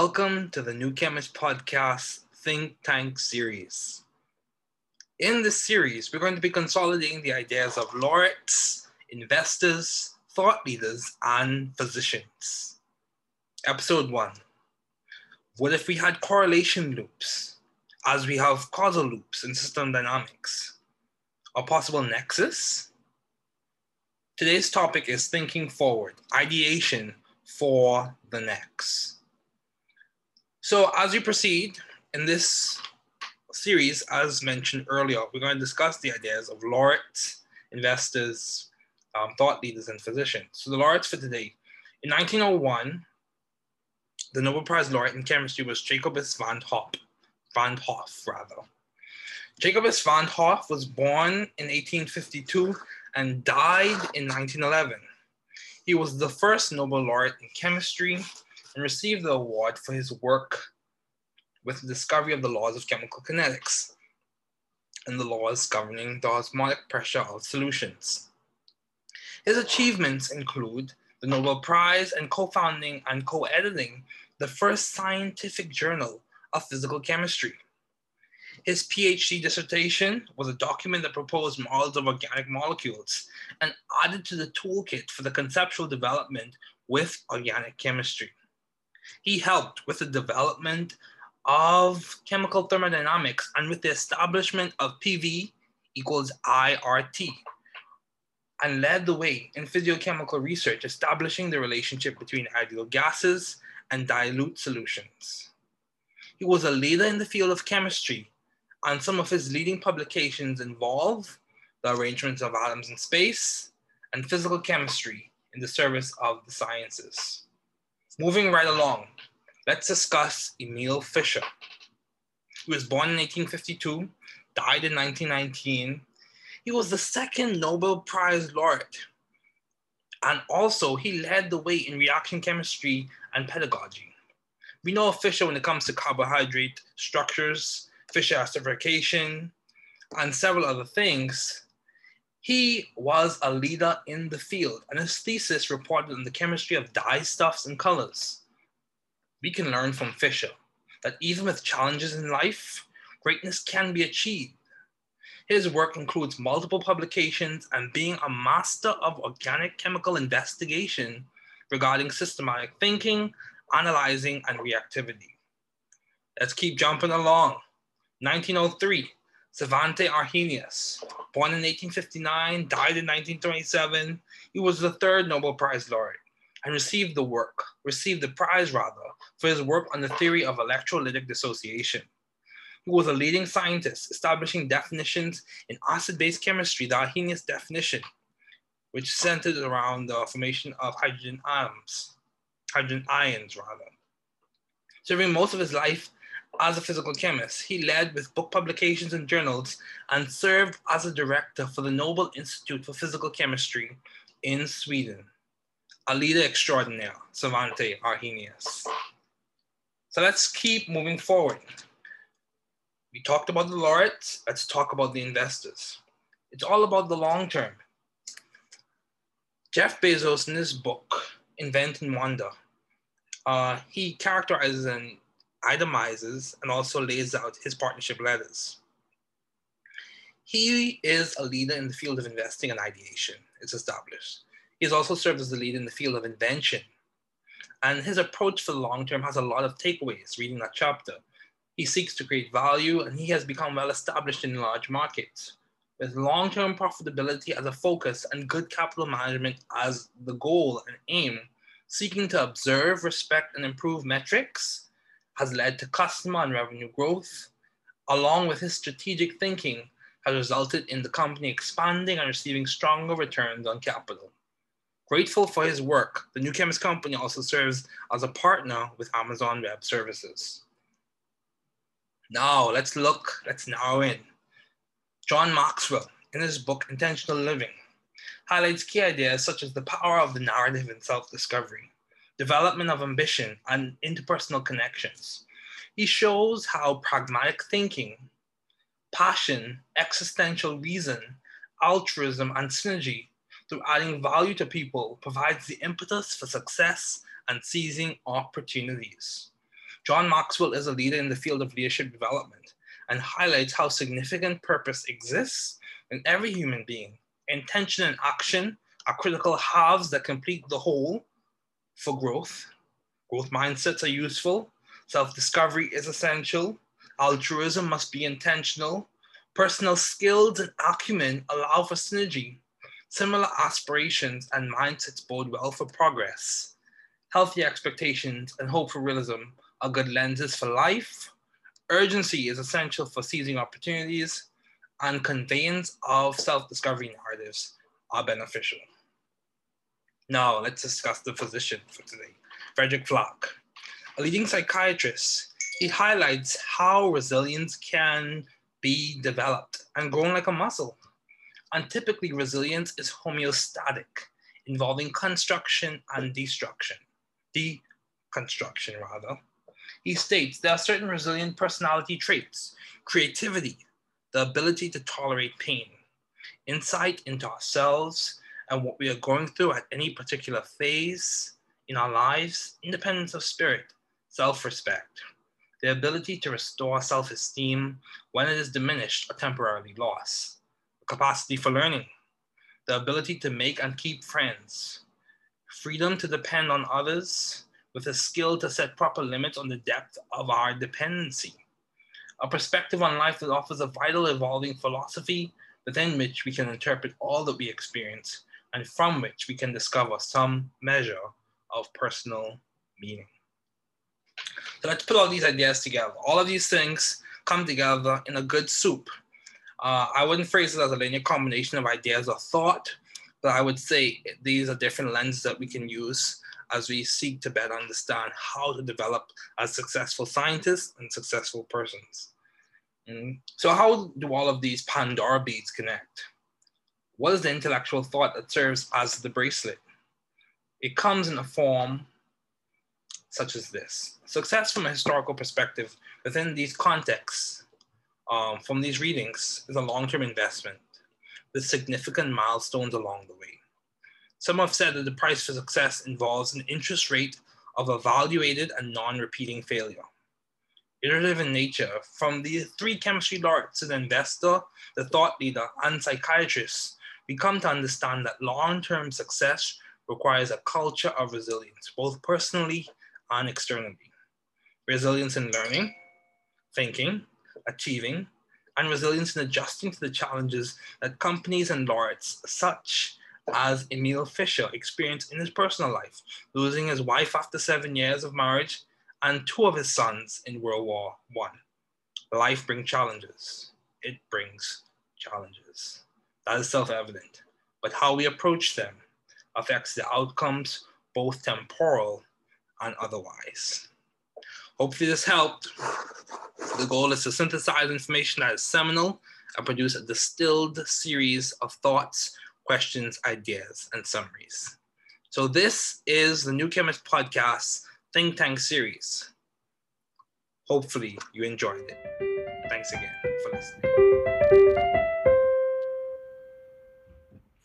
Welcome to the New Chemist Podcast Think Tank series. In this series, we're going to be consolidating the ideas of laureates, investors, thought leaders, and physicians. Episode 1 What if we had correlation loops, as we have causal loops in system dynamics? A possible nexus? Today's topic is thinking forward, ideation for the next. So as we proceed in this series, as mentioned earlier, we're going to discuss the ideas of laureates, investors, um, thought leaders, and physicians. So the laureates for today. In 1901, the Nobel Prize laureate in chemistry was Jacobus van Hoff, van Hoff rather. Jacobus van Hoff was born in 1852 and died in 1911. He was the first Nobel laureate in chemistry and received the award for his work with the discovery of the laws of chemical kinetics and the laws governing the osmotic pressure of solutions. His achievements include the Nobel Prize and co-founding and co-editing the first scientific journal of physical chemistry. His PhD dissertation was a document that proposed models of organic molecules and added to the toolkit for the conceptual development with organic chemistry. He helped with the development of chemical thermodynamics and with the establishment of PV equals IRT and led the way in physiochemical research, establishing the relationship between ideal gases and dilute solutions. He was a leader in the field of chemistry, and some of his leading publications involve the arrangements of atoms in space and physical chemistry in the service of the sciences. Moving right along, let's discuss Emil Fischer. He was born in 1852, died in 1919. He was the second Nobel Prize laureate. And also, he led the way in reaction chemistry and pedagogy. We know Fischer when it comes to carbohydrate structures, Fischer esterification, and several other things. He was a leader in the field, and his thesis reported on the chemistry of dye stuffs and colors. We can learn from Fischer that even with challenges in life, greatness can be achieved. His work includes multiple publications and being a master of organic chemical investigation regarding systematic thinking, analyzing, and reactivity. Let's keep jumping along. 1903, Svante Arrhenius, born in 1859, died in 1927. He was the third Nobel Prize laureate and received the work, received the prize rather, for his work on the theory of electrolytic dissociation. He was a leading scientist, establishing definitions in acid-base chemistry, the Arrhenius definition, which centered around the formation of hydrogen atoms, hydrogen ions rather. Serving most of his life as a physical chemist, he led with book publications and journals and served as a director for the Nobel Institute for Physical Chemistry in Sweden. A leader extraordinaire, Svante Arrhenius. So let's keep moving forward. We talked about the laureates, let's talk about the investors. It's all about the long term. Jeff Bezos, in his book, Invent and Wander, uh, he characterizes and itemizes and also lays out his partnership letters. He is a leader in the field of investing and ideation, it's established. He has also served as a leader in the field of invention. And his approach for the long term has a lot of takeaways reading that chapter. He seeks to create value and he has become well established in large markets. With long term profitability as a focus and good capital management as the goal and aim, seeking to observe, respect, and improve metrics has led to customer and revenue growth, along with his strategic thinking, has resulted in the company expanding and receiving stronger returns on capital. Grateful for his work, the New Chemist Company also serves as a partner with Amazon Web Services. Now let's look, let's narrow in. John Maxwell, in his book Intentional Living, highlights key ideas such as the power of the narrative and self discovery, development of ambition, and interpersonal connections. He shows how pragmatic thinking, passion, existential reason, altruism, and synergy through adding value to people provides the impetus for success and seizing opportunities. John Maxwell is a leader in the field of leadership development and highlights how significant purpose exists in every human being. Intention and action are critical halves that complete the whole for growth. Growth mindsets are useful. Self discovery is essential. Altruism must be intentional. Personal skills and acumen allow for synergy. Similar aspirations and mindsets bode well for progress. Healthy expectations and hope for realism are good lenses for life. Urgency is essential for seizing opportunities, and conveyance of self discovery narratives are beneficial. Now, let's discuss the physician for today, Frederic Flach. A leading psychiatrist, he highlights how resilience can be developed and grown like a muscle. And typically, resilience is homeostatic, involving construction and destruction, deconstruction rather. He states there are certain resilient personality traits creativity, the ability to tolerate pain, insight into ourselves and what we are going through at any particular phase in our lives, independence of spirit, self respect, the ability to restore self esteem when it is diminished or temporarily lost, the capacity for learning, the ability to make and keep friends, freedom to depend on others, with a skill to set proper limits on the depth of our dependency, a perspective on life that offers a vital evolving philosophy within which we can interpret all that we experience and from which we can discover some measure of personal meaning. So let's put all these ideas together. All of these things come together in a good soup. Uh, I wouldn't phrase it as a linear combination of ideas or thought, but I would say these are different lenses that we can use as we seek to better understand how to develop as successful scientists and successful persons. Mm. So, how do all of these Pandora beads connect? What is the intellectual thought that serves as the bracelet? It comes in a form such as this. Success from a historical perspective within these contexts um, from these readings is a long-term investment with significant milestones along the way. Some have said that the price for success involves an interest rate of evaluated and non-repeating failure. Iterative in nature, from the three chemistry laureates to the investor, the thought leader, and psychiatrist, we come to understand that long-term success requires a culture of resilience, both personally and externally. Resilience in learning, thinking, achieving, and resilience in adjusting to the challenges that companies and laureates such as Emil Fischer experienced in his personal life, losing his wife after seven years of marriage and two of his sons in World War I. Life brings challenges. It brings challenges. That is self evident. But how we approach them affects the outcomes, both temporal and otherwise. Hopefully, this helped. The goal is to synthesize information that is seminal and produce a distilled series of thoughts, questions, ideas, and summaries. So, this is the New Chemist Podcast Think Tank series. Hopefully, you enjoyed it. Thanks again for listening.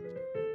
thank you